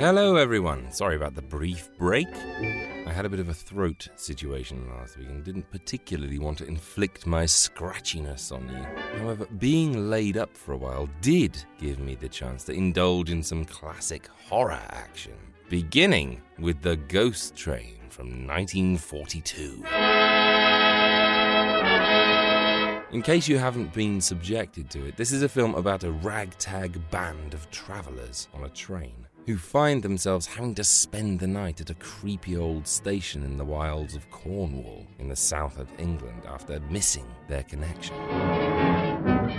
Hello, everyone. Sorry about the brief break. I had a bit of a throat situation last week and didn't particularly want to inflict my scratchiness on you. However, being laid up for a while did give me the chance to indulge in some classic horror action, beginning with The Ghost Train from 1942. In case you haven't been subjected to it, this is a film about a ragtag band of travellers on a train who find themselves having to spend the night at a creepy old station in the wilds of Cornwall in the south of England after missing their connection.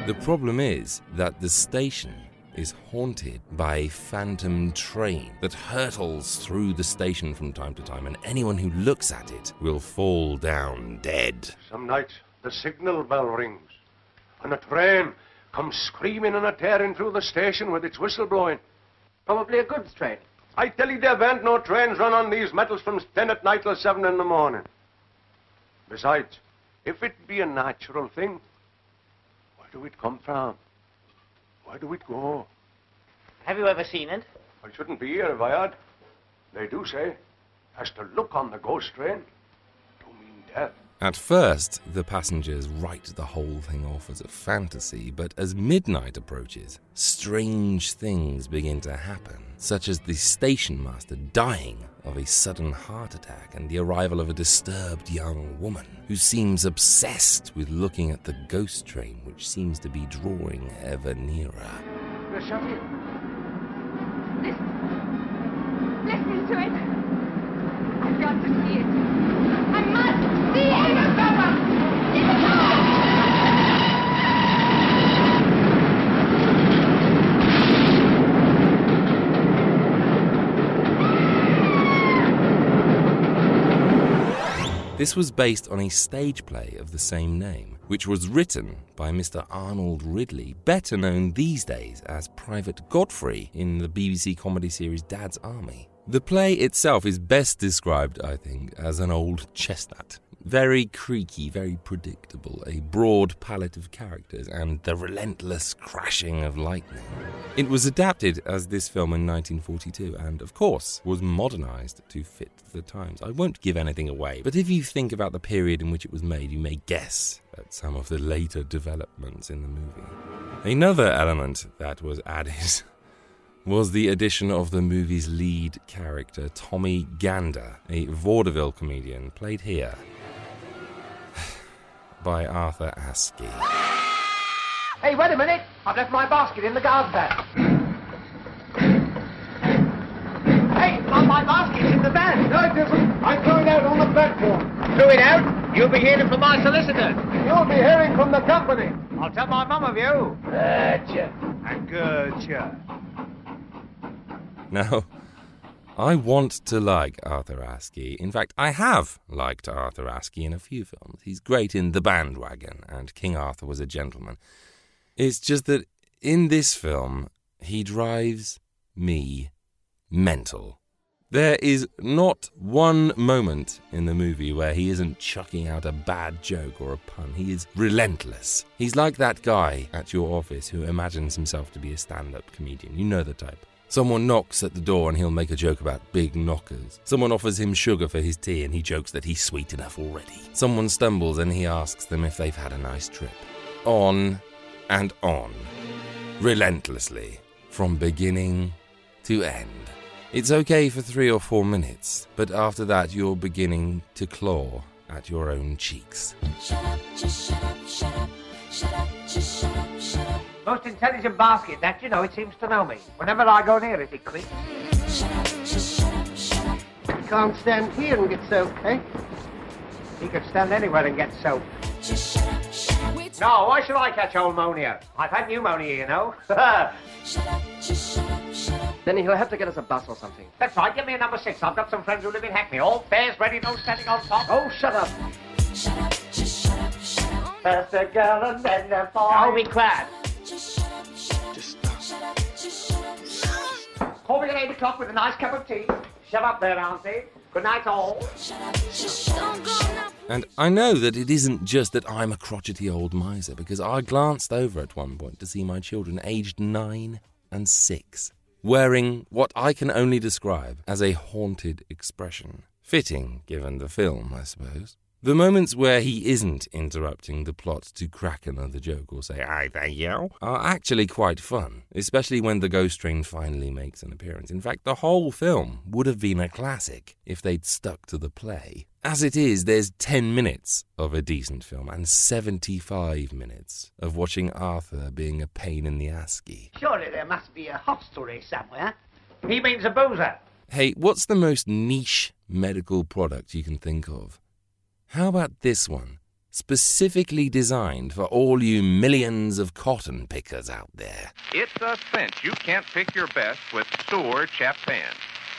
The problem is that the station is haunted by a phantom train that hurtles through the station from time to time, and anyone who looks at it will fall down dead. Some nights the signal bell rings, and a train comes screaming and a tearing through the station with its whistle blowing. Probably a goods train. I tell you, there ain't no trains run on these metals from 10 at night till 7 in the morning. Besides, if it be a natural thing, where do it come from? Where do it go? Have you ever seen it? I shouldn't be here if I had. They do say, as to look on the ghost train, do mean death. At first, the passengers write the whole thing off as a fantasy, but as midnight approaches, strange things begin to happen, such as the station master dying of a sudden heart attack and the arrival of a disturbed young woman who seems obsessed with looking at the ghost train, which seems to be drawing ever nearer. Listen. Listen to it. I've got to see it. This was based on a stage play of the same name, which was written by Mr. Arnold Ridley, better known these days as Private Godfrey in the BBC comedy series Dad's Army. The play itself is best described, I think, as an old chestnut. Very creaky, very predictable, a broad palette of characters, and the relentless crashing of lightning. It was adapted as this film in 1942 and, of course, was modernized to fit the times. I won't give anything away, but if you think about the period in which it was made, you may guess at some of the later developments in the movie. Another element that was added was the addition of the movie's lead character, Tommy Gander, a vaudeville comedian, played here by Arthur Askey. Hey, wait a minute. I've left my basket in the guard's van. hey, my, my basket's in the van. No, it isn't. I threw it out on the platform. Threw it out? You'll be hearing from my solicitor. You'll be hearing from the company. I'll tell my mum of you. Gotcha. And gotcha. Now, I want to like Arthur Askey. In fact, I have liked Arthur Askey in a few films. He's great in The Bandwagon and King Arthur Was a Gentleman. It's just that in this film, he drives me mental. There is not one moment in the movie where he isn't chucking out a bad joke or a pun. He is relentless. He's like that guy at your office who imagines himself to be a stand up comedian. You know the type. Someone knocks at the door and he'll make a joke about big knockers. Someone offers him sugar for his tea and he jokes that he's sweet enough already. Someone stumbles and he asks them if they've had a nice trip. On and on. Relentlessly. From beginning to end. It's okay for three or four minutes, but after that you're beginning to claw at your own cheeks. Shut up, just shut up, shut up, shut up, just shut up, shut up, Most intelligent basket, that, you know, it seems to know me. Whenever I go near it, it creaks. shut up, just shut up, shut up. You can't stand here and get soaked, eh? He could stand anywhere and get soaked. just shut up, shut up. No, why should I catch old pneumonia? I've had pneumonia, you know. Shut up, just shut up, shut up. Then he'll have to get us a bus or something. That's right, give me a number six. I've got some friends who live in Hackney. All fares ready, no standing on top. Oh, shut up. Shut up, just shut up, shut up. First a girl and then a boy. I'll be glad. Just shut up, shut up. Just stop. Shut up, just shut up, shut up. Call me at 8 o'clock with a nice cup of tea. Shut up there, Auntie. Good night, all. Shut up, just shut up, shut up. And I know that it isn't just that I'm a crotchety old miser, because I glanced over at one point to see my children aged nine and six, wearing what I can only describe as a haunted expression. Fitting, given the film, I suppose. The moments where he isn't interrupting the plot to crack another joke or say, I thank you, are actually quite fun, especially when the ghost train finally makes an appearance. In fact, the whole film would have been a classic if they'd stuck to the play. As it is, there's 10 minutes of a decent film and 75 minutes of watching Arthur being a pain in the Askey. Surely there must be a hostelry somewhere. He means a boozer. Hey, what's the most niche medical product you can think of? How about this one? Specifically designed for all you millions of cotton pickers out there. It's a cinch you can't pick your best with sewer chapped hands.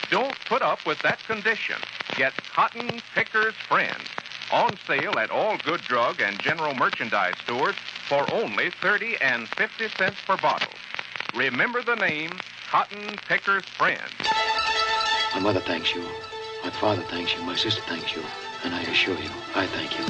Don't put up with that condition. Get Cotton Picker's Friend. On sale at all good drug and general merchandise stores for only 30 and 50 cents per bottle. Remember the name Cotton Picker's Friend. My mother thanks you. My father thanks you. My sister thanks you. And I assure you, I thank you.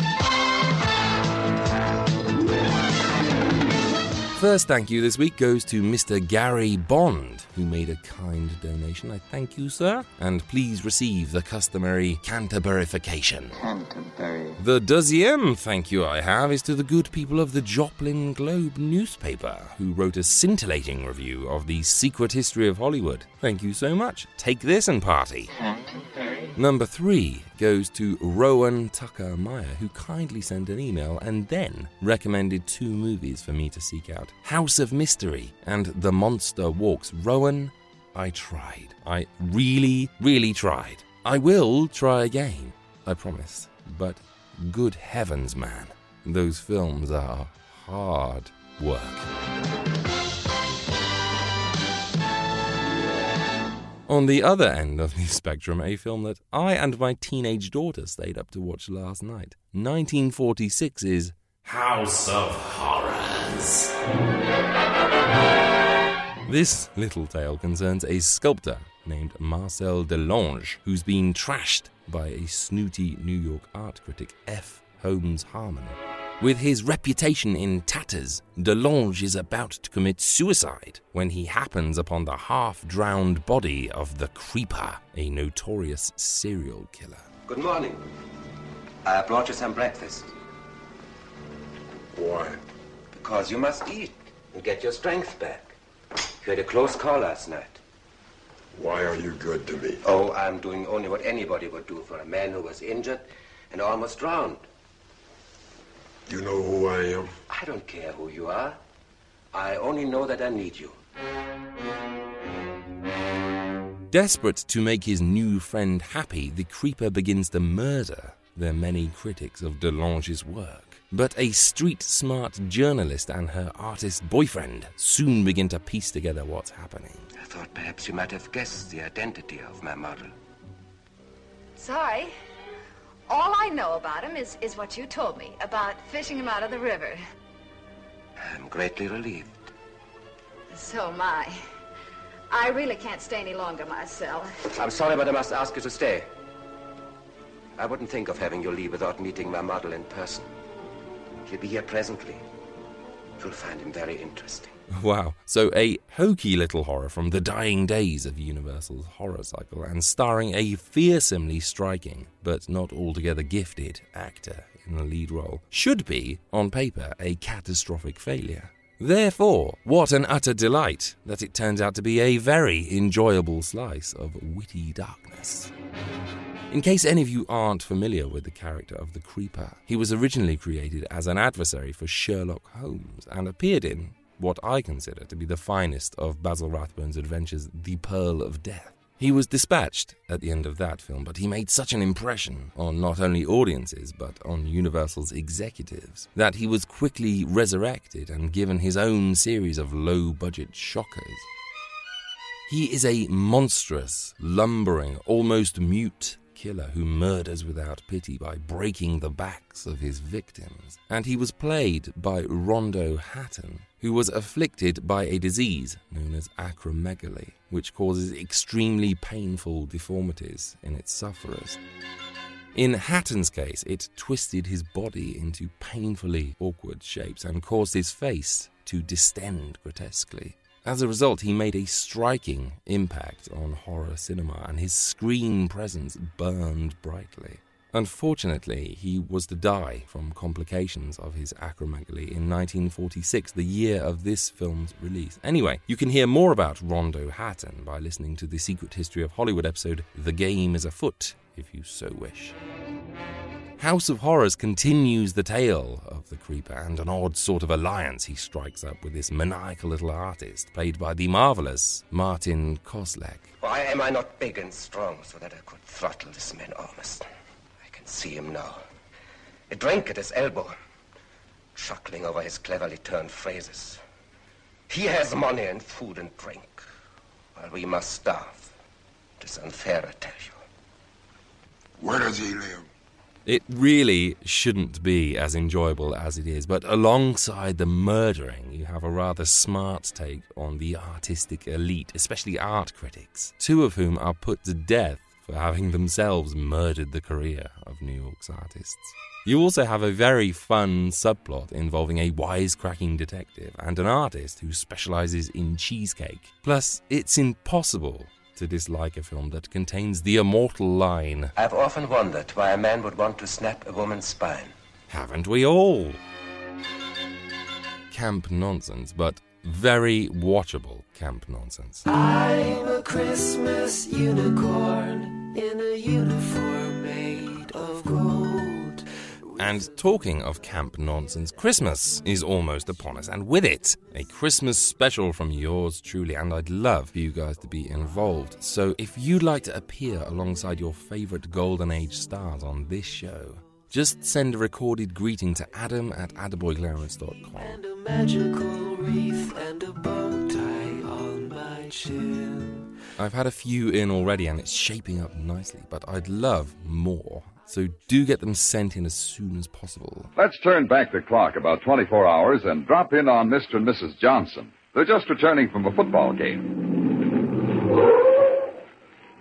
First thank you this week goes to Mr. Gary Bond, who made a kind donation. I thank you, sir. And please receive the customary Canterburyfication. Canterbury. The deuxième thank you I have is to the good people of the Joplin Globe newspaper, who wrote a scintillating review of the secret history of Hollywood. Thank you so much. Take this and party. Canterbury. Number three goes to Rowan Tucker Meyer, who kindly sent an email and then recommended two movies for me to seek out House of Mystery and The Monster Walks. Rowan, I tried. I really, really tried. I will try again, I promise. But good heavens, man, those films are hard work. On the other end of the spectrum, a film that I and my teenage daughter stayed up to watch last night. 1946 is House of Horrors. This little tale concerns a sculptor named Marcel Delange, who's been trashed by a snooty New York art critic, F. Holmes Harmon. With his reputation in tatters, Delange is about to commit suicide when he happens upon the half drowned body of the Creeper, a notorious serial killer. Good morning. I brought you some breakfast. Why? Because you must eat and get your strength back. You had a close call last night. Why are you good to me? Oh, I'm doing only what anybody would do for a man who was injured and almost drowned. You know who I am? I don't care who you are. I only know that I need you. Desperate to make his new friend happy, the Creeper begins to murder the many critics of Delange's work. But a street smart journalist and her artist boyfriend soon begin to piece together what's happening. I thought perhaps you might have guessed the identity of my model. Sorry. All I know about him is, is what you told me about fishing him out of the river. I'm greatly relieved. So am I. I really can't stay any longer myself. I'm sorry, but I must ask you to stay. I wouldn't think of having you leave without meeting my model in person. He'll be here presently. You'll find him very interesting. Wow. So, a hokey little horror from the dying days of Universal's horror cycle and starring a fearsomely striking, but not altogether gifted, actor in the lead role should be, on paper, a catastrophic failure. Therefore, what an utter delight that it turns out to be a very enjoyable slice of witty darkness. In case any of you aren't familiar with the character of the Creeper, he was originally created as an adversary for Sherlock Holmes and appeared in what I consider to be the finest of Basil Rathbone's adventures, The Pearl of Death. He was dispatched at the end of that film, but he made such an impression on not only audiences but on Universal's executives that he was quickly resurrected and given his own series of low budget shockers. He is a monstrous, lumbering, almost mute killer who murders without pity by breaking the backs of his victims. And he was played by Rondo Hatton, who was afflicted by a disease known as acromegaly, which causes extremely painful deformities in its sufferers. In Hatton's case, it twisted his body into painfully awkward shapes and caused his face to distend grotesquely. As a result, he made a striking impact on horror cinema, and his screen presence burned brightly. Unfortunately, he was to die from complications of his acromegaly in 1946, the year of this film's release. Anyway, you can hear more about Rondo Hatton by listening to the Secret History of Hollywood episode The Game is Afoot, if you so wish. House of Horrors continues the tale of the creeper and an odd sort of alliance he strikes up with this maniacal little artist, played by the marvelous Martin Kosleck. Why am I not big and strong so that I could throttle this man almost? I can see him now. A drink at his elbow, chuckling over his cleverly turned phrases. He has money and food and drink, while we must starve. It is unfair, I tell you. Where does he live? It really shouldn't be as enjoyable as it is, but alongside the murdering, you have a rather smart take on the artistic elite, especially art critics, two of whom are put to death for having themselves murdered the career of New York's artists. You also have a very fun subplot involving a wisecracking detective and an artist who specializes in cheesecake. Plus, it's impossible to dislike a film that contains the immortal line I've often wondered why a man would want to snap a woman's spine. Haven't we all? Camp nonsense, but very watchable camp nonsense. I'm a Christmas unicorn in a uniform made of gold. And talking of camp nonsense, Christmas is almost upon us, and with it, a Christmas special from yours truly. And I'd love for you guys to be involved. So if you'd like to appear alongside your favorite Golden Age stars on this show, just send a recorded greeting to adam at attaboyclarence.com. And a magical wreath and a bow tie on my chin. I've had a few in already and it's shaping up nicely, but I'd love more. So do get them sent in as soon as possible. Let's turn back the clock about 24 hours and drop in on Mr. and Mrs. Johnson. They're just returning from a football game.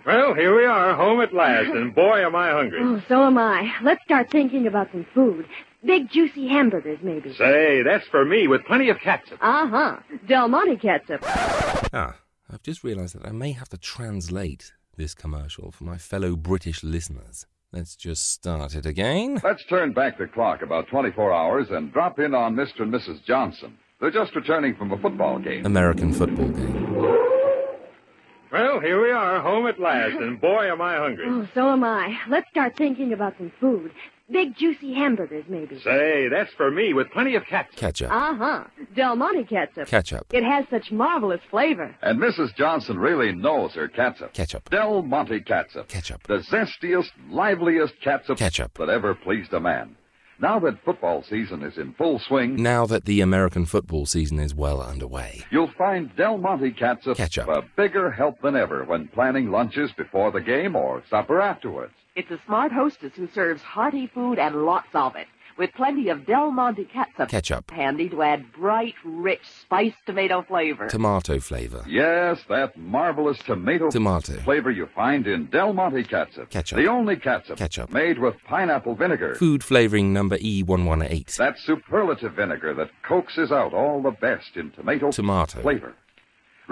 Well, here we are, home at last, and boy, am I hungry. Oh, so am I. Let's start thinking about some food. Big juicy hamburgers, maybe. Say, that's for me with plenty of catsup. Uh huh. Del Monte ketchup. Ah, I've just realized that I may have to translate this commercial for my fellow British listeners. Let's just start it again. Let's turn back the clock about 24 hours and drop in on Mr. and Mrs. Johnson. They're just returning from a football game. American football game. Well, here we are, home at last, and boy, am I hungry. Oh, so am I. Let's start thinking about some food. Big juicy hamburgers, maybe. Say, that's for me with plenty of catsup. Ketchup. Uh huh. Del Monte ketchup. Ketchup. It has such marvelous flavor. And Mrs. Johnson really knows her catsup. Ketchup. Del Monte catsup. Ketchup. The zestiest, liveliest catsup Ketchup. that ever pleased a man. Now that football season is in full swing, Now that the American football season is well underway. you'll find Del Monte catsup Ketchup. a bigger help than ever when planning lunches before the game or supper afterwards. It's a smart hostess who serves hearty food and lots of it, with plenty of Del Monte catsup. Ketchup. Handy to add bright, rich, spiced tomato flavor. Tomato flavor. Yes, that marvelous tomato Tomato. flavor you find in Del Monte catsup. Ketchup. The only catsup, Ketchup. made with pineapple vinegar. Food flavoring number E E118. That superlative vinegar that coaxes out all the best in tomato Tomato. flavor.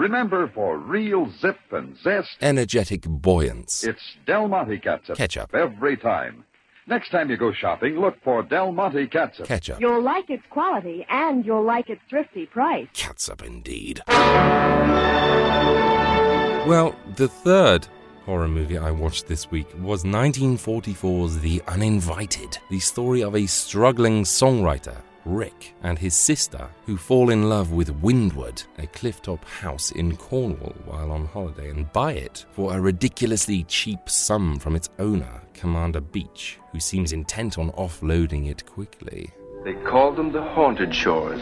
Remember, for real zip and zest, Energetic buoyance. it's Del Monte catsup. Ketchup. Every time. Next time you go shopping, look for Del Monte catsup. Ketchup. You'll like its quality and you'll like its thrifty price. Catsup indeed. Well, the third horror movie I watched this week was 1944's The Uninvited, the story of a struggling songwriter Rick, and his sister, who fall in love with Windward, a clifftop house in Cornwall while on holiday, and buy it for a ridiculously cheap sum from its owner, Commander Beech, who seems intent on offloading it quickly. They call them the haunted shores.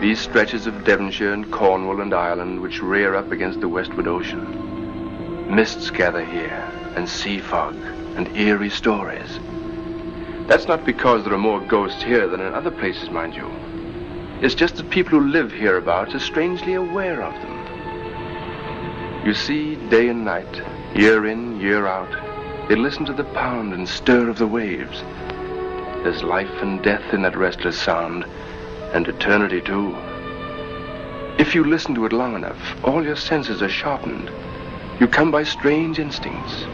These stretches of Devonshire and Cornwall and Ireland which rear up against the westward ocean. Mists gather here, and sea fog, and eerie stories. That's not because there are more ghosts here than in other places, mind you. It's just that people who live hereabouts are strangely aware of them. You see, day and night, year in, year out, they listen to the pound and stir of the waves. There's life and death in that restless sound, and eternity too. If you listen to it long enough, all your senses are sharpened. You come by strange instincts.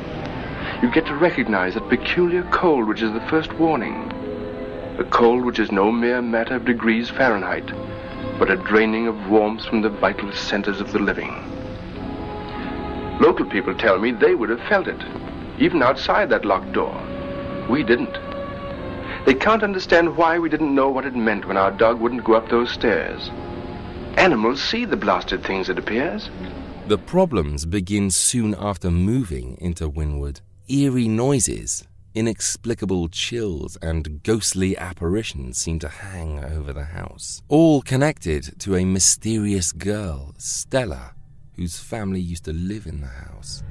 You get to recognize that peculiar cold which is the first warning. A cold which is no mere matter of degrees Fahrenheit, but a draining of warmth from the vital centers of the living. Local people tell me they would have felt it, even outside that locked door. We didn't. They can't understand why we didn't know what it meant when our dog wouldn't go up those stairs. Animals see the blasted things, it appears. The problems begin soon after moving into Windward. Eerie noises, inexplicable chills, and ghostly apparitions seem to hang over the house, all connected to a mysterious girl, Stella, whose family used to live in the house.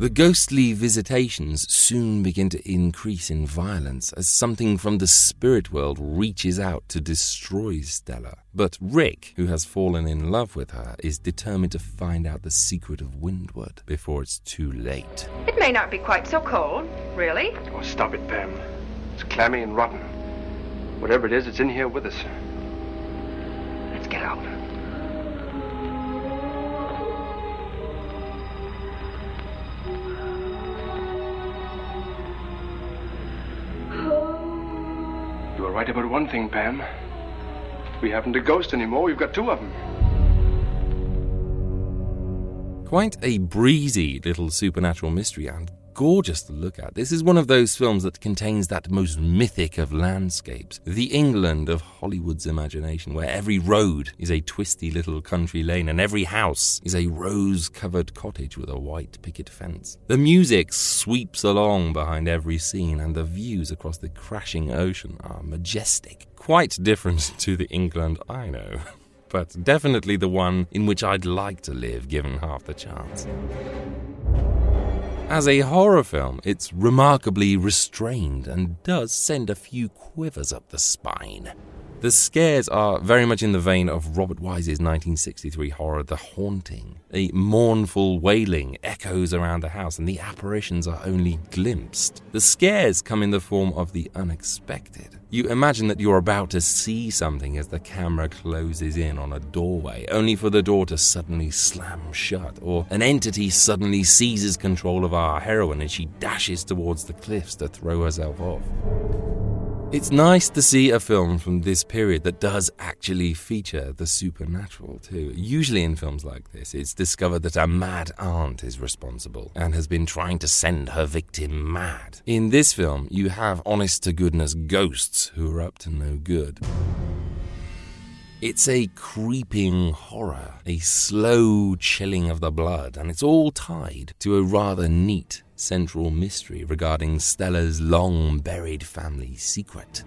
The ghostly visitations soon begin to increase in violence as something from the spirit world reaches out to destroy Stella. But Rick, who has fallen in love with her, is determined to find out the secret of Windward before it's too late. It may not be quite so cold, really. Oh, stop it, Pam. It's clammy and rotten. Whatever it is, it's in here with us. Let's get out. Were right about one thing, Pam. We haven't a ghost anymore. We've got two of them. Quite a breezy little supernatural mystery and gorgeous to look at. This is one of those films that contains that most mythic of landscapes, the England of Hollywood's imagination, where every road is a twisty little country lane and every house is a rose covered cottage with a white picket fence. The music sweeps along behind every scene, and the views across the crashing ocean are majestic, quite different to the England I know. But definitely the one in which I'd like to live given half the chance. As a horror film, it's remarkably restrained and does send a few quivers up the spine. The scares are very much in the vein of Robert Wise's 1963 horror The Haunting. A mournful wailing echoes around the house, and the apparitions are only glimpsed. The scares come in the form of the unexpected. You imagine that you're about to see something as the camera closes in on a doorway, only for the door to suddenly slam shut, or an entity suddenly seizes control of our heroine and she dashes towards the cliffs to throw herself off. It's nice to see a film from this period that does actually feature the supernatural too. Usually in films like this, it's discovered that a mad aunt is responsible and has been trying to send her victim mad. In this film, you have honest to goodness ghosts who are up to no good. It's a creeping horror, a slow chilling of the blood, and it's all tied to a rather neat central mystery regarding Stella's long buried family secret.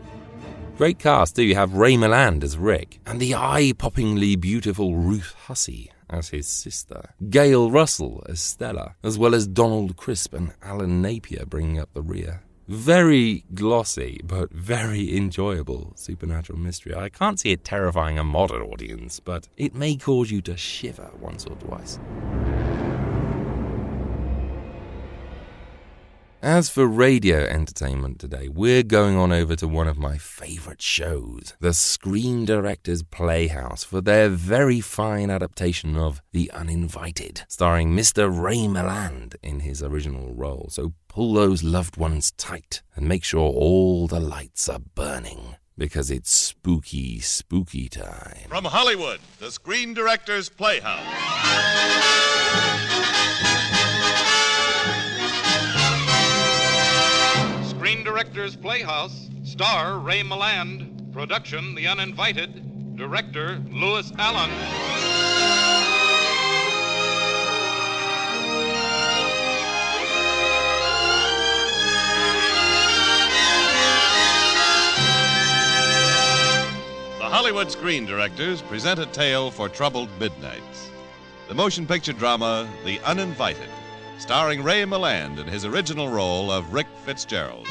Great cast too. You have Ray Milland as Rick, and the eye poppingly beautiful Ruth Hussey as his sister, Gail Russell as Stella, as well as Donald Crisp and Alan Napier bringing up the rear. Very glossy, but very enjoyable supernatural mystery. I can't see it terrifying a modern audience, but it may cause you to shiver once or twice. As for radio entertainment today, we're going on over to one of my favourite shows, the Screen Directors Playhouse, for their very fine adaptation of The Uninvited, starring Mr. Ray Milland in his original role. So pull those loved ones tight and make sure all the lights are burning. Because it's spooky, spooky time. From Hollywood, the Screen Directors Playhouse. Directors Playhouse, Star Ray Milland. Production The Uninvited. Director Lewis Allen. The Hollywood Screen Directors present a tale for troubled midnights. The motion picture drama The Uninvited, starring Ray Milland in his original role of Rick Fitzgerald.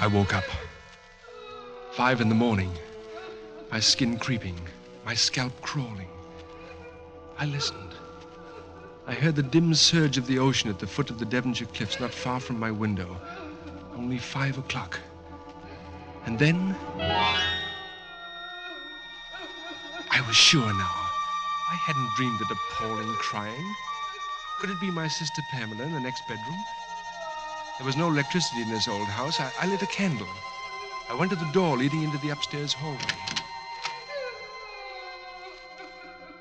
I woke up. Five in the morning. My skin creeping, my scalp crawling. I listened. I heard the dim surge of the ocean at the foot of the Devonshire cliffs, not far from my window. Only five o'clock. And then. I was sure now. I hadn't dreamed that appalling crying. Could it be my sister Pamela in the next bedroom? There was no electricity in this old house. I, I lit a candle. I went to the door leading into the upstairs hallway.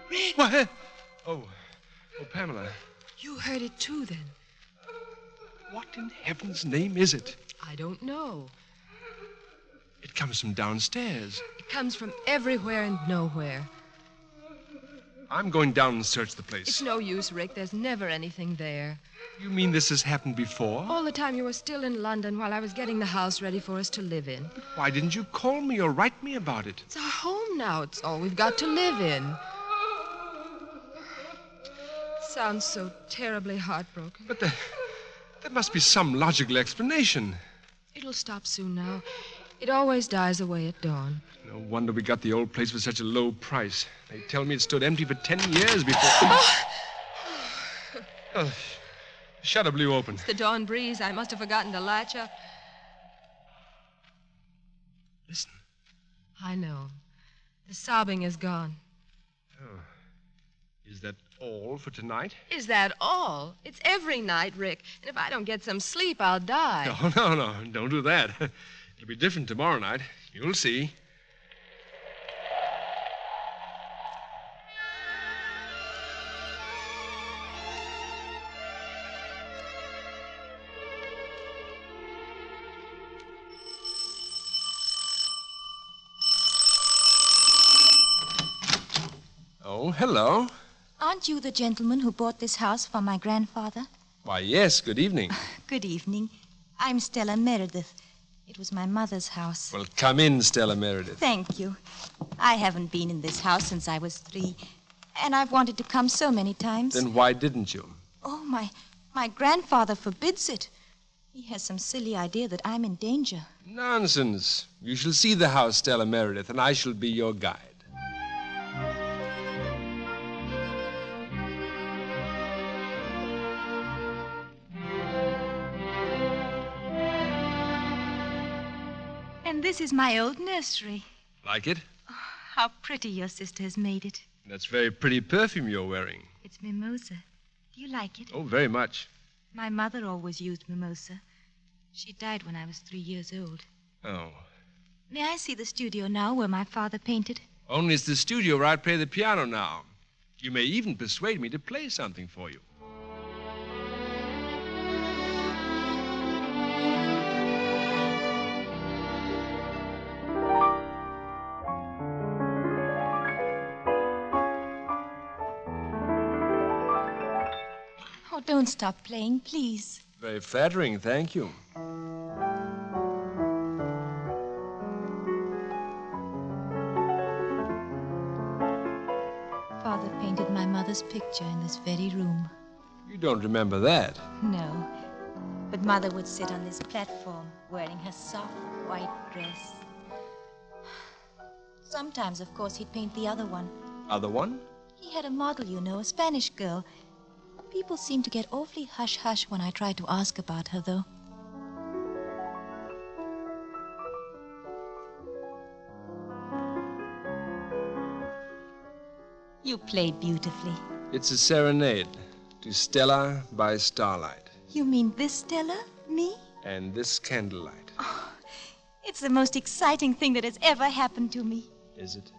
Rick! What? Oh, oh, Pamela. You heard it too, then? What in heaven's name is it? I don't know. It comes from downstairs. It comes from everywhere and nowhere. I'm going down and search the place. It's no use, Rick. There's never anything there. You mean this has happened before? All the time you were still in London while I was getting the house ready for us to live in. Why didn't you call me or write me about it? It's our home now. It's all we've got to live in. Sounds so terribly heartbroken. But there, there must be some logical explanation. It'll stop soon now. It always dies away at dawn. No wonder we got the old place for such a low price. They tell me it stood empty for ten years before. oh, oh. Shutter blew open. It's the dawn breeze. I must have forgotten to latch up. Listen. I know. The sobbing is gone. Oh. Is that all for tonight? Is that all? It's every night, Rick. And if I don't get some sleep, I'll die. No, no, no. Don't do that. It'll be different tomorrow night. You'll see. Hello. Aren't you the gentleman who bought this house for my grandfather? Why, yes, good evening. Good evening. I'm Stella Meredith. It was my mother's house. Well, come in, Stella Meredith. Thank you. I haven't been in this house since I was three, and I've wanted to come so many times. Then why didn't you? Oh, my my grandfather forbids it. He has some silly idea that I'm in danger. Nonsense. You shall see the house, Stella Meredith, and I shall be your guide. This is my old nursery. Like it? Oh, how pretty your sister has made it. That's very pretty perfume you're wearing. It's mimosa. Do you like it? Oh, very much. My mother always used mimosa. She died when I was three years old. Oh. May I see the studio now where my father painted? Only it's the studio where I play the piano now. You may even persuade me to play something for you. Don't stop playing, please. Very flattering, thank you. Father painted my mother's picture in this very room. You don't remember that. No. But Mother would sit on this platform wearing her soft white dress. Sometimes, of course, he'd paint the other one. Other one? He had a model, you know, a Spanish girl. People seem to get awfully hush hush when I try to ask about her, though. You played beautifully. It's a serenade to Stella by starlight. You mean this Stella? Me? And this candlelight. Oh, it's the most exciting thing that has ever happened to me. Is it?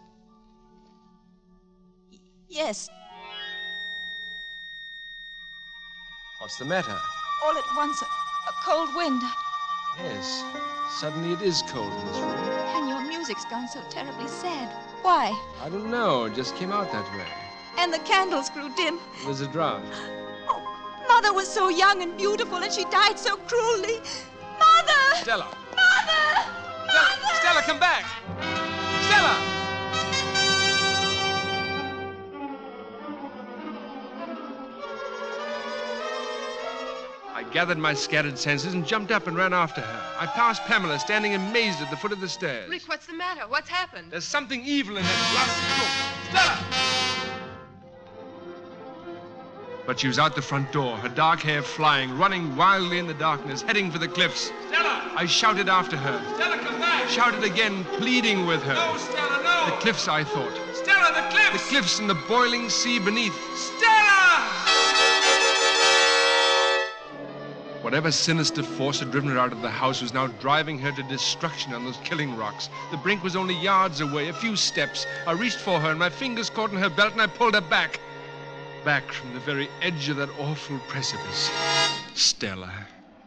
Y- yes, What's the matter? all at once, a, a cold wind. Yes. Suddenly it is cold in this room. And your music's gone so terribly sad. Why? I don't know. It just came out that way. And the candles grew dim. There's a draught. Oh, Mother was so young and beautiful, and she died so cruelly. Mother! Stella! Mother! Stella! Stella, come back! Gathered my scattered senses and jumped up and ran after her. I passed Pamela standing amazed at the foot of the stairs. Rick, what's the matter? What's happened? There's something evil in that blasted room. Stella! But she was out the front door, her dark hair flying, running wildly in the darkness, heading for the cliffs. Stella! I shouted after her. Stella, come back! Shouted again, pleading with her. No, Stella, no! The cliffs, I thought. Stella, the cliffs! The cliffs and the boiling sea beneath. Stella! Whatever sinister force had driven her out of the house was now driving her to destruction on those killing rocks. The brink was only yards away, a few steps. I reached for her, and my fingers caught in her belt, and I pulled her back. Back from the very edge of that awful precipice. Stella.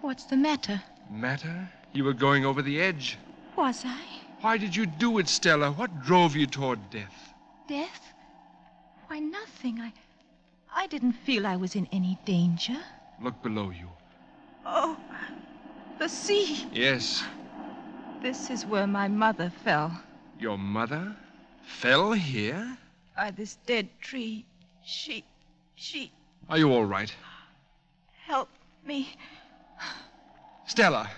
What's the matter? Matter? You were going over the edge. Was I? Why did you do it, Stella? What drove you toward death? Death? Why, nothing. I. I didn't feel I was in any danger. Look below you. Oh, the sea. Yes, This is where my mother fell. your mother fell here? By this dead tree. She. She Are you all right? Help me. Stella.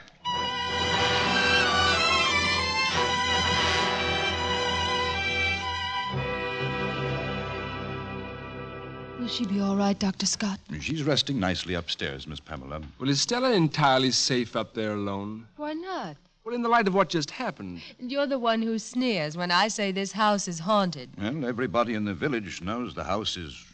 Will she be all right, Dr. Scott? She's resting nicely upstairs, Miss Pamela. Well, is Stella entirely safe up there alone? Why not? Well, in the light of what just happened. And you're the one who sneers when I say this house is haunted. Well, everybody in the village knows the house is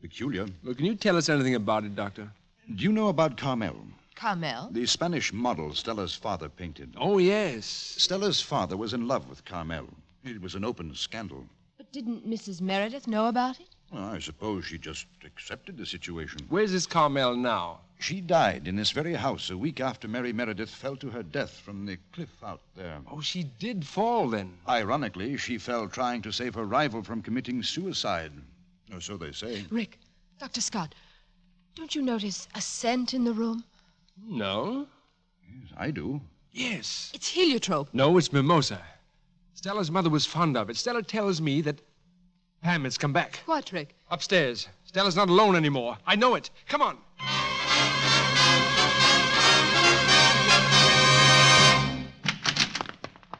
peculiar. Well, can you tell us anything about it, Doctor? Do you know about Carmel? Carmel? The Spanish model Stella's father painted. Oh, yes. Stella's father was in love with Carmel. It was an open scandal. But didn't Mrs. Meredith know about it? Well, I suppose she just accepted the situation. Where's this Carmel now? She died in this very house a week after Mary Meredith fell to her death from the cliff out there. Oh, she did fall then. Ironically, she fell trying to save her rival from committing suicide. Or so they say. Rick, Dr. Scott, don't you notice a scent in the room? No. Yes, I do. Yes. It's heliotrope. No, it's mimosa. Stella's mother was fond of it. Stella tells me that. Pam, it's come back. What, Rick? Upstairs. Stella's not alone anymore. I know it. Come on.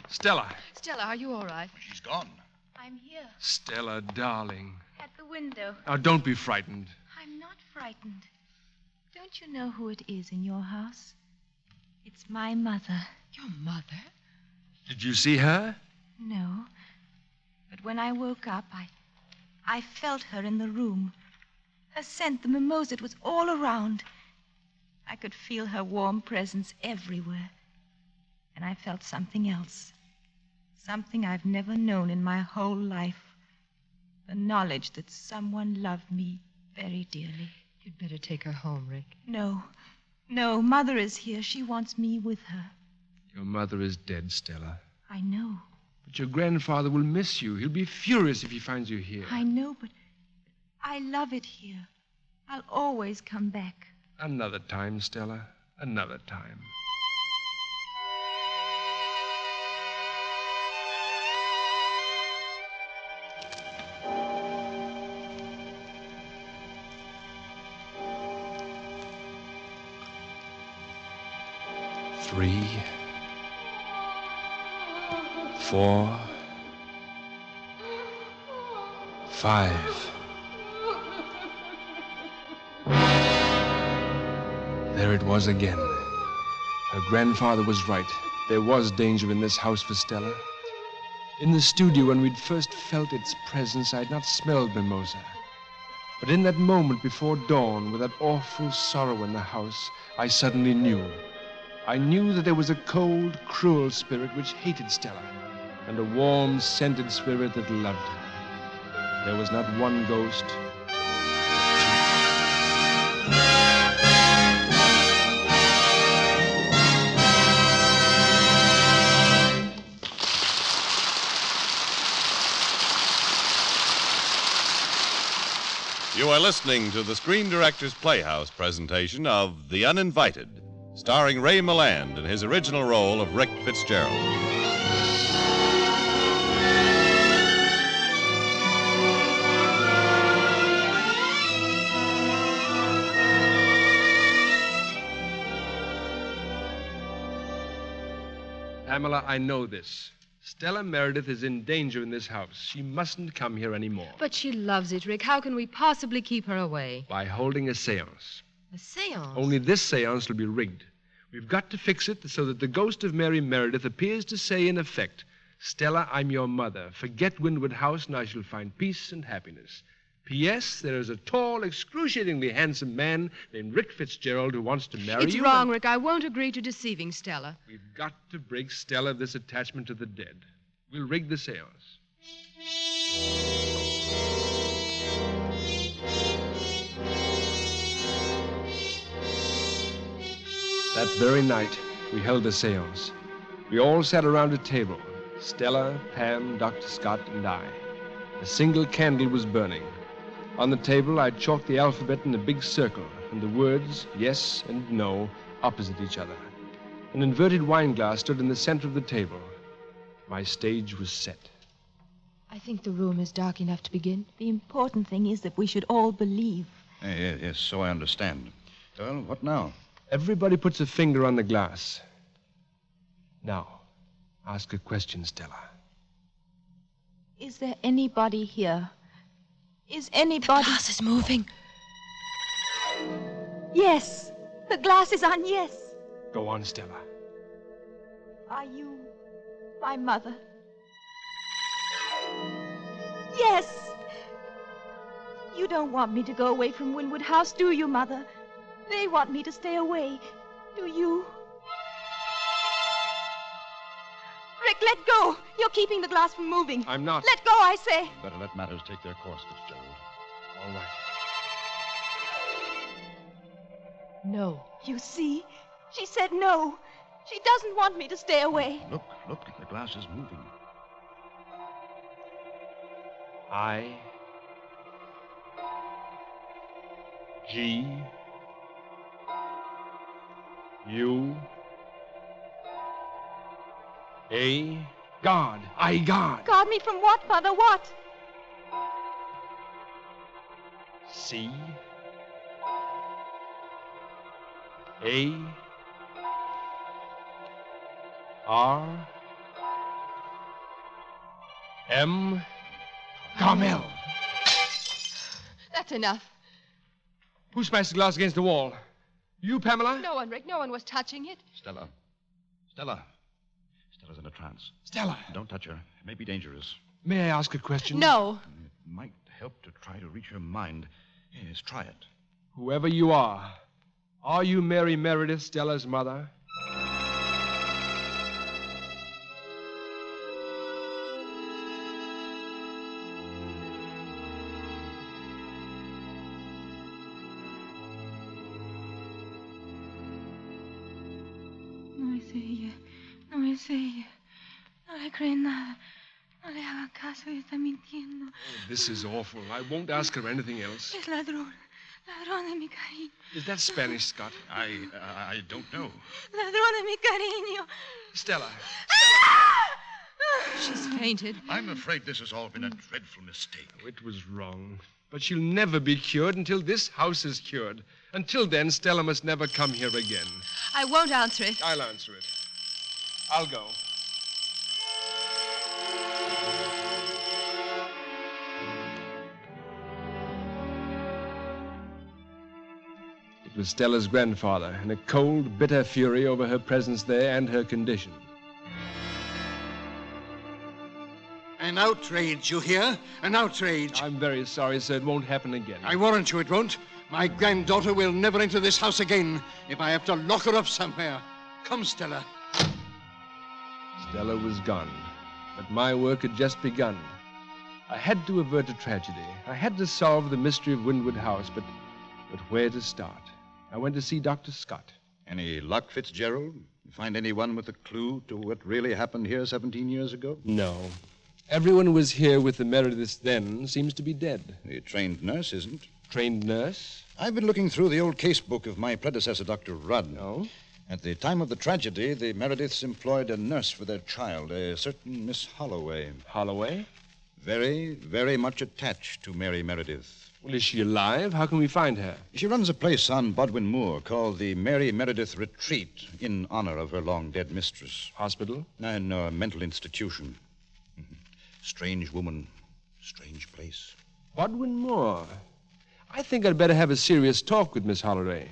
Stella. Stella, are you all right? She's gone. I'm here, Stella, darling. at the window. Now, don't be frightened. I'm not frightened. Don't you know who it is in your house? It's my mother. Your mother? Did you see her? No. But when I woke up, I. I felt her in the room. Her scent, the mimosa, it was all around. I could feel her warm presence everywhere. And I felt something else. Something I've never known in my whole life. The knowledge that someone loved me very dearly. You'd better take her home, Rick. No. No, Mother is here. She wants me with her. Your mother is dead, Stella. I know. But your grandfather will miss you. He'll be furious if he finds you here. I know, but I love it here. I'll always come back. Another time, Stella. Another time. Three. Four. Five. There it was again. Her grandfather was right. There was danger in this house for Stella. In the studio, when we'd first felt its presence, I'd not smelled mimosa. But in that moment before dawn, with that awful sorrow in the house, I suddenly knew. I knew that there was a cold, cruel spirit which hated Stella, and a warm, scented spirit that loved her. There was not one ghost, You are listening to the Screen Directors Playhouse presentation of The Uninvited, starring Ray Milland in his original role of Rick Fitzgerald. Pamela, I know this. Stella Meredith is in danger in this house. She mustn't come here anymore. But she loves it, Rick. How can we possibly keep her away? By holding a seance. A seance? Only this seance will be rigged. We've got to fix it so that the ghost of Mary Meredith appears to say, in effect, Stella, I'm your mother. Forget Windward House, and I shall find peace and happiness. P.S. There is a tall, excruciatingly handsome man named Rick Fitzgerald who wants to marry it's you. wrong, and Rick. I won't agree to deceiving Stella. We've got to break Stella of this attachment to the dead. We'll rig the seance. That very night, we held the seance. We all sat around a table Stella, Pam, Dr. Scott, and I. A single candle was burning. On the table, I chalked the alphabet in a big circle, and the words yes and no opposite each other. An inverted wine glass stood in the center of the table. My stage was set. I think the room is dark enough to begin. The important thing is that we should all believe. Eh, Yes, yes, so I understand. Well, what now? Everybody puts a finger on the glass. Now, ask a question, Stella. Is there anybody here? Is anybody. The glass is moving. Yes. The glass is on yes. Go on, Stella. Are you my mother? Yes. You don't want me to go away from Windward House, do you, Mother? They want me to stay away. Do you? Let go. You're keeping the glass from moving. I'm not. Let go, I say. Better let matters take their course, Fitzgerald. All right. No. You see? She said no. She doesn't want me to stay away. Look, look, the glass is moving. I. G. U. A. God. I God. Guard me from what, Father? What? C. A. R. M. Carmel. That's enough. Who smashed the glass against the wall? You, Pamela? No one, Rick. No one was touching it. Stella. Stella. Stella's in a trance. Stella. Don't touch her. It may be dangerous. May I ask a question? No. It might help to try to reach her mind. Yes, try it. Whoever you are, are you Mary Meredith, Stella's mother? Le hagan caso. Está mintiendo. Oh, this is awful. I won't ask her anything else. Es ladrón. Ladrón de mi cariño. Is that Spanish, Scott? I I don't know. Ladrón de mi cariño. Stella. Ah! She's fainted. I'm afraid this has all been a dreadful mistake. Oh, it was wrong. But she'll never be cured until this house is cured. Until then, Stella must never come here again. I won't answer it. I'll answer it. I'll go. It was Stella's grandfather, in a cold, bitter fury over her presence there and her condition. An outrage, you hear? An outrage. I'm very sorry, sir. It won't happen again. I warrant you it won't. My granddaughter will never enter this house again if I have to lock her up somewhere. Come, Stella. Stella was gone, but my work had just begun. I had to avert a tragedy. I had to solve the mystery of Windward House, but but where to start? I went to see Dr. Scott. Any luck, Fitzgerald? You find anyone with a clue to what really happened here 17 years ago? No. Everyone who was here with the Merediths then seems to be dead. The trained nurse isn't. Trained nurse? I've been looking through the old case book of my predecessor, Dr. Rudd. No? At the time of the tragedy, the Merediths employed a nurse for their child, a certain Miss Holloway. Holloway? Very, very much attached to Mary Meredith. Well, is she alive? How can we find her? She runs a place on Bodmin Moor called the Mary Meredith Retreat in honor of her long dead mistress. Hospital? No, no, a mental institution. Mhm. Strange woman, strange place. Bodmin Moor. I think I'd better have a serious talk with Miss Holloway.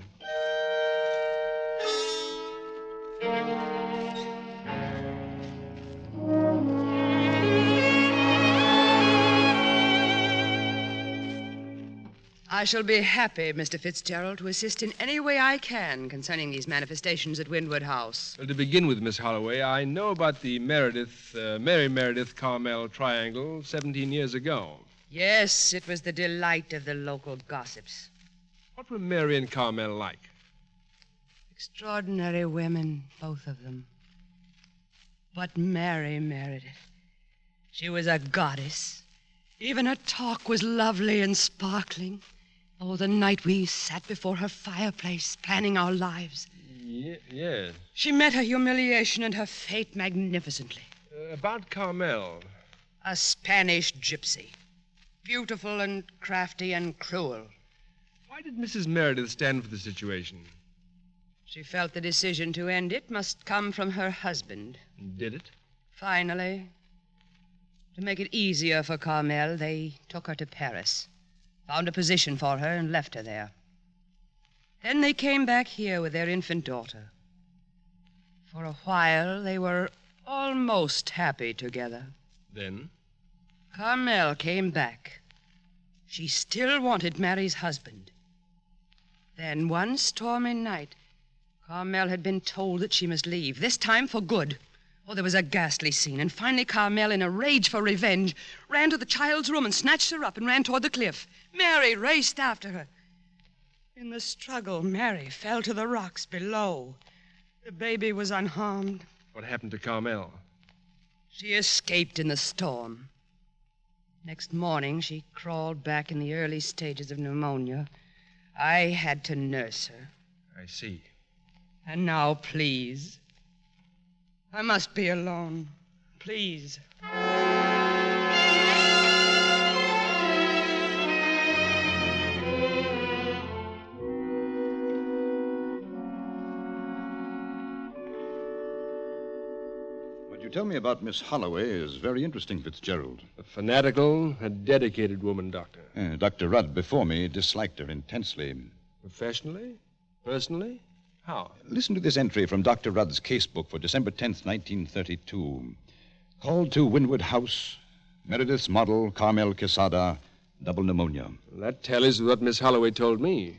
I shall be happy, Mr. Fitzgerald, to assist in any way I can concerning these manifestations at Windward House. Well, to begin with, Miss Holloway, I know about the Meredith, uh, Mary Meredith Carmel triangle 17 years ago. Yes, it was the delight of the local gossips. What were Mary and Carmel like? Extraordinary women, both of them. But Mary Meredith, she was a goddess. Even her talk was lovely and sparkling. Oh, the night we sat before her fireplace, planning our lives. Ye- yes. She met her humiliation and her fate magnificently. Uh, about Carmel. A Spanish gypsy. Beautiful and crafty and cruel. Why did Mrs. Meredith stand for the situation? She felt the decision to end it must come from her husband. Did it? Finally, to make it easier for Carmel, they took her to Paris, found a position for her, and left her there. Then they came back here with their infant daughter. For a while, they were almost happy together. Then? Carmel came back. She still wanted Mary's husband. Then, one stormy night, Carmel had been told that she must leave, this time for good. Oh, there was a ghastly scene, and finally Carmel, in a rage for revenge, ran to the child's room and snatched her up and ran toward the cliff. Mary raced after her. In the struggle, Mary fell to the rocks below. The baby was unharmed. What happened to Carmel? She escaped in the storm. Next morning, she crawled back in the early stages of pneumonia. I had to nurse her. I see. And now, please. I must be alone. Please. You tell me about Miss Holloway is very interesting, Fitzgerald. A fanatical, a dedicated woman, Doctor. Uh, Dr. Rudd, before me, disliked her intensely. Professionally? Personally? How? Listen to this entry from Dr. Rudd's casebook for December 10th, 1932. Called to Windward House, Meredith's model, Carmel Quesada, double pneumonia. That tallies with what Miss Holloway told me.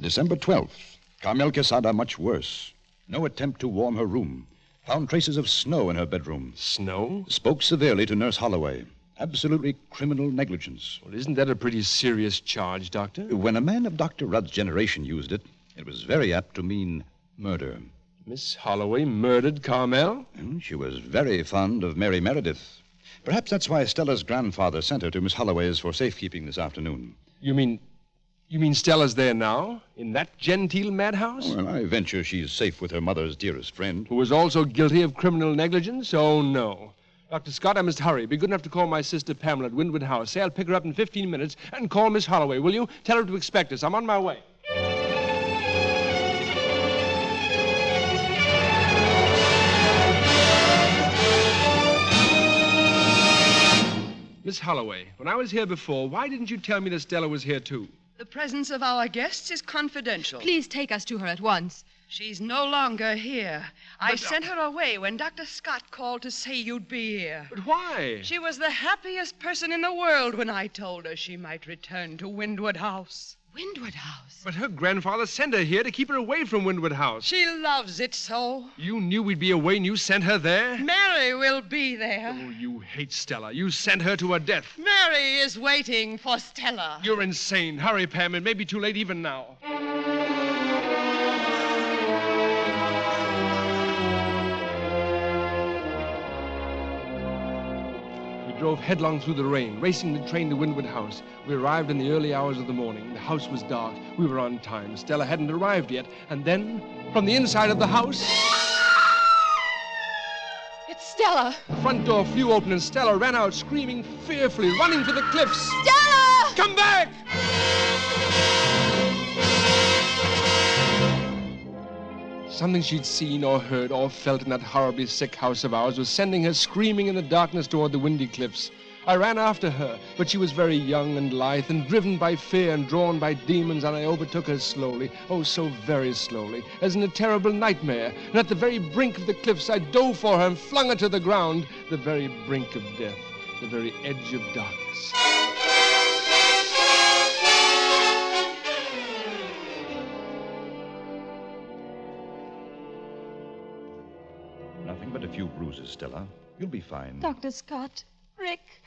December 12th, Carmel Quesada much worse. No attempt to warm her room. Found traces of snow in her bedroom. Snow? Spoke severely to Nurse Holloway. Absolutely criminal negligence. Well, isn't that a pretty serious charge, Doctor? When a man of Dr. Rudd's generation used it, it was very apt to mean murder. Miss Holloway murdered Carmel? Mm, She was very fond of Mary Meredith. Perhaps that's why Stella's grandfather sent her to Miss Holloway's for safekeeping this afternoon. You mean. You mean Stella's there now? In that genteel madhouse? Well, I venture she's safe with her mother's dearest friend. Who was also guilty of criminal negligence? Oh, no. Dr. Scott, I must hurry. Be good enough to call my sister Pamela at Windward House. Say I'll pick her up in 15 minutes and call Miss Holloway, will you? Tell her to expect us. I'm on my way. Miss Holloway, when I was here before, why didn't you tell me that Stella was here too? The presence of our guests is confidential. Please take us to her at once. She's no longer here. I uh, sent her away when Dr. Scott called to say you'd be here. But why? She was the happiest person in the world when I told her she might return to Windward House. Windward House? But her grandfather sent her here to keep her away from Windward House. She loves it so. You knew we'd be away and you sent her there? Mary will be there. Oh, you hate Stella. You sent her to her death. Mary is waiting for Stella. You're insane. Hurry, Pam. It may be too late even now. Drove headlong through the rain, racing the train to Windward House. We arrived in the early hours of the morning. The house was dark. We were on time. Stella hadn't arrived yet. And then, from the inside of the house, It's Stella. the front door flew open and Stella ran out, screaming fearfully, running for the cliffs. Stella! Come back! Something she'd seen or heard or felt in that horribly sick house of ours was sending her screaming in the darkness toward the windy cliffs. I ran after her, but she was very young and lithe and driven by fear and drawn by demons, and I overtook her slowly, oh, so very slowly, as in a terrible nightmare. And at the very brink of the cliffs, I dove for her and flung her to the ground, the very brink of death, the very edge of darkness. Few bruises, Stella. You'll be fine. Dr. Scott, Rick,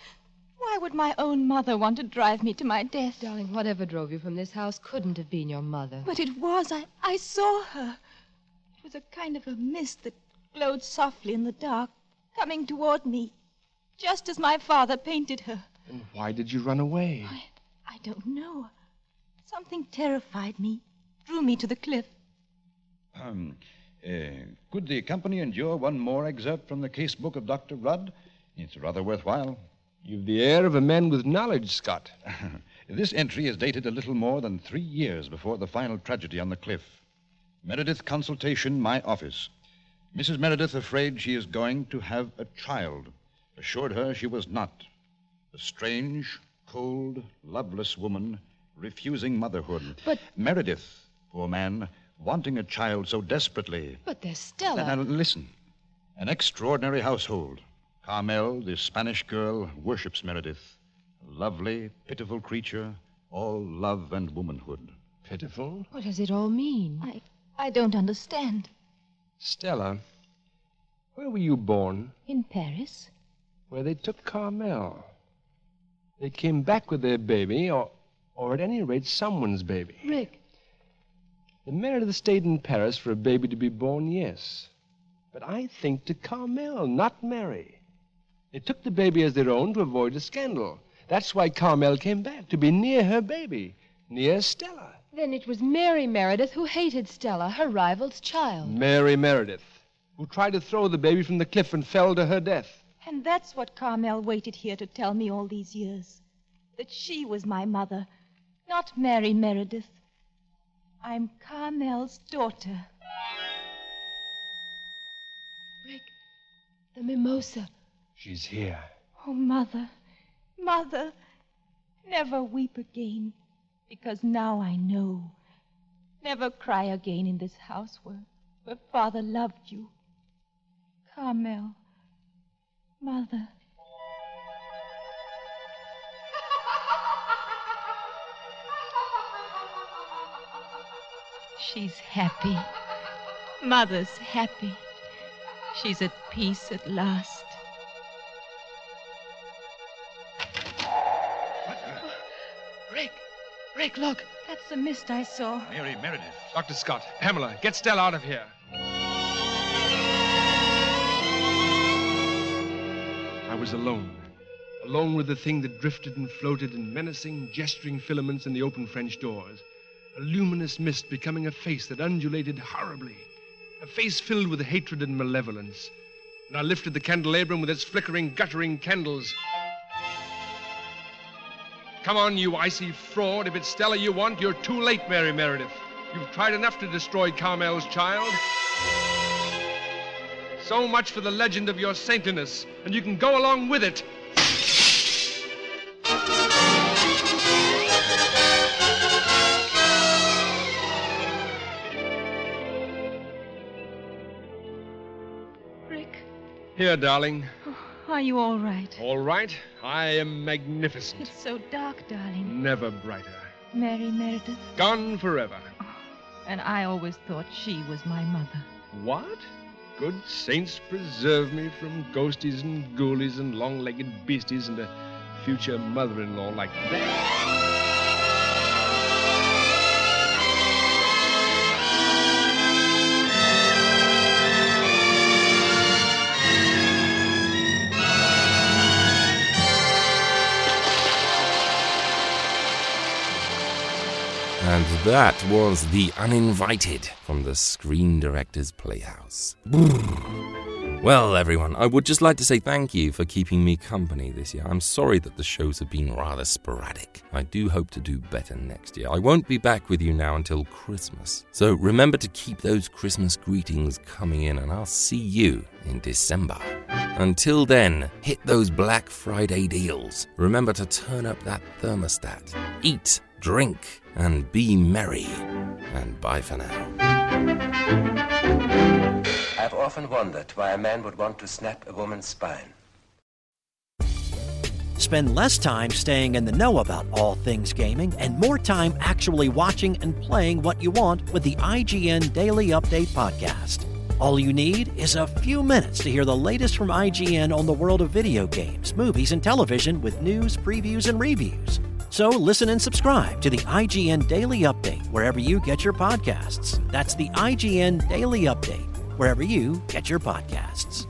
why would my own mother want to drive me to my death? Darling, whatever drove you from this house couldn't have been your mother. But it was. I, I saw her. It was a kind of a mist that glowed softly in the dark, coming toward me, just as my father painted her. And why did you run away? I don't know. Something terrified me, drew me to the cliff. Um, uh, could the company endure one more excerpt from the case book of Dr. Rudd? It's rather worthwhile. You've the air of a man with knowledge, Scott. this entry is dated a little more than three years before the final tragedy on the cliff. Meredith consultation, my office. Mrs. Meredith afraid she is going to have a child. Assured her she was not. A strange, cold, loveless woman refusing motherhood. But- Meredith, poor man, wanting a child so desperately. But there's Stella. Now, now, listen. An extraordinary household. Carmel, the Spanish girl, worships Meredith. A lovely, pitiful creature, all love and womanhood. Pitiful? What does it all mean? I, I don't understand. Stella, where were you born? In Paris? Where they took Carmel. They came back with their baby, or, or at any rate, someone's baby. Rick, The Meredith stayed in Paris for a baby to be born, yes. But I think to Carmel, not Mary. They took the baby as their own to avoid a scandal. That's why Carmel came back, to be near her baby, near Stella. then it was Mary Meredith who hated Stella, her rival's child. Mary Meredith, who tried to throw the baby from the cliff and fell to her death. And that's what Carmel waited here to tell me all these years. That she was my mother, not Mary Meredith. I'm Carmel's daughter. Rick, the mimosa. She's here. Oh, Mother, Mother, never weep again, because now I know. Never cry again in this house where, where Father loved you. Carmel, Mother. She's happy. Mother's happy. She's at peace at last. Rick, Rick, look. That's the mist I saw. Mary Meredith. Dr. Scott, Pamela, get Stella out of here. I was alone. Alone with the thing that drifted and floated in menacing, gesturing filaments in the open French doors. A luminous mist becoming a face that undulated horribly. A face filled with hatred and malevolence. And I lifted the candelabrum with its flickering, guttering candles. Come on, you icy fraud. If it's Stella you want, you're too late, Mary Meredith. You've tried enough to destroy Carmel's child. So much for the legend of your saintliness, and you can go along with it. Here, darling. Are you all right? All right. I am magnificent. It's so dark, darling. Never brighter. Mary Meredith. Gone forever. Oh, and I always thought she was my mother. What? Good saints preserve me from ghosties and ghoulies and long-legged beasties and a future mother-in-law like that. That was The Uninvited from the Screen Director's Playhouse. Well, everyone, I would just like to say thank you for keeping me company this year. I'm sorry that the shows have been rather sporadic. I do hope to do better next year. I won't be back with you now until Christmas. So remember to keep those Christmas greetings coming in, and I'll see you in December. Until then, hit those Black Friday deals. Remember to turn up that thermostat. Eat, drink, and be merry. And bye for now. I've often wondered why a man would want to snap a woman's spine. Spend less time staying in the know about all things gaming and more time actually watching and playing what you want with the IGN Daily Update podcast. All you need is a few minutes to hear the latest from IGN on the world of video games, movies, and television with news, previews, and reviews. So listen and subscribe to the IGN Daily Update wherever you get your podcasts. That's the IGN Daily Update wherever you get your podcasts.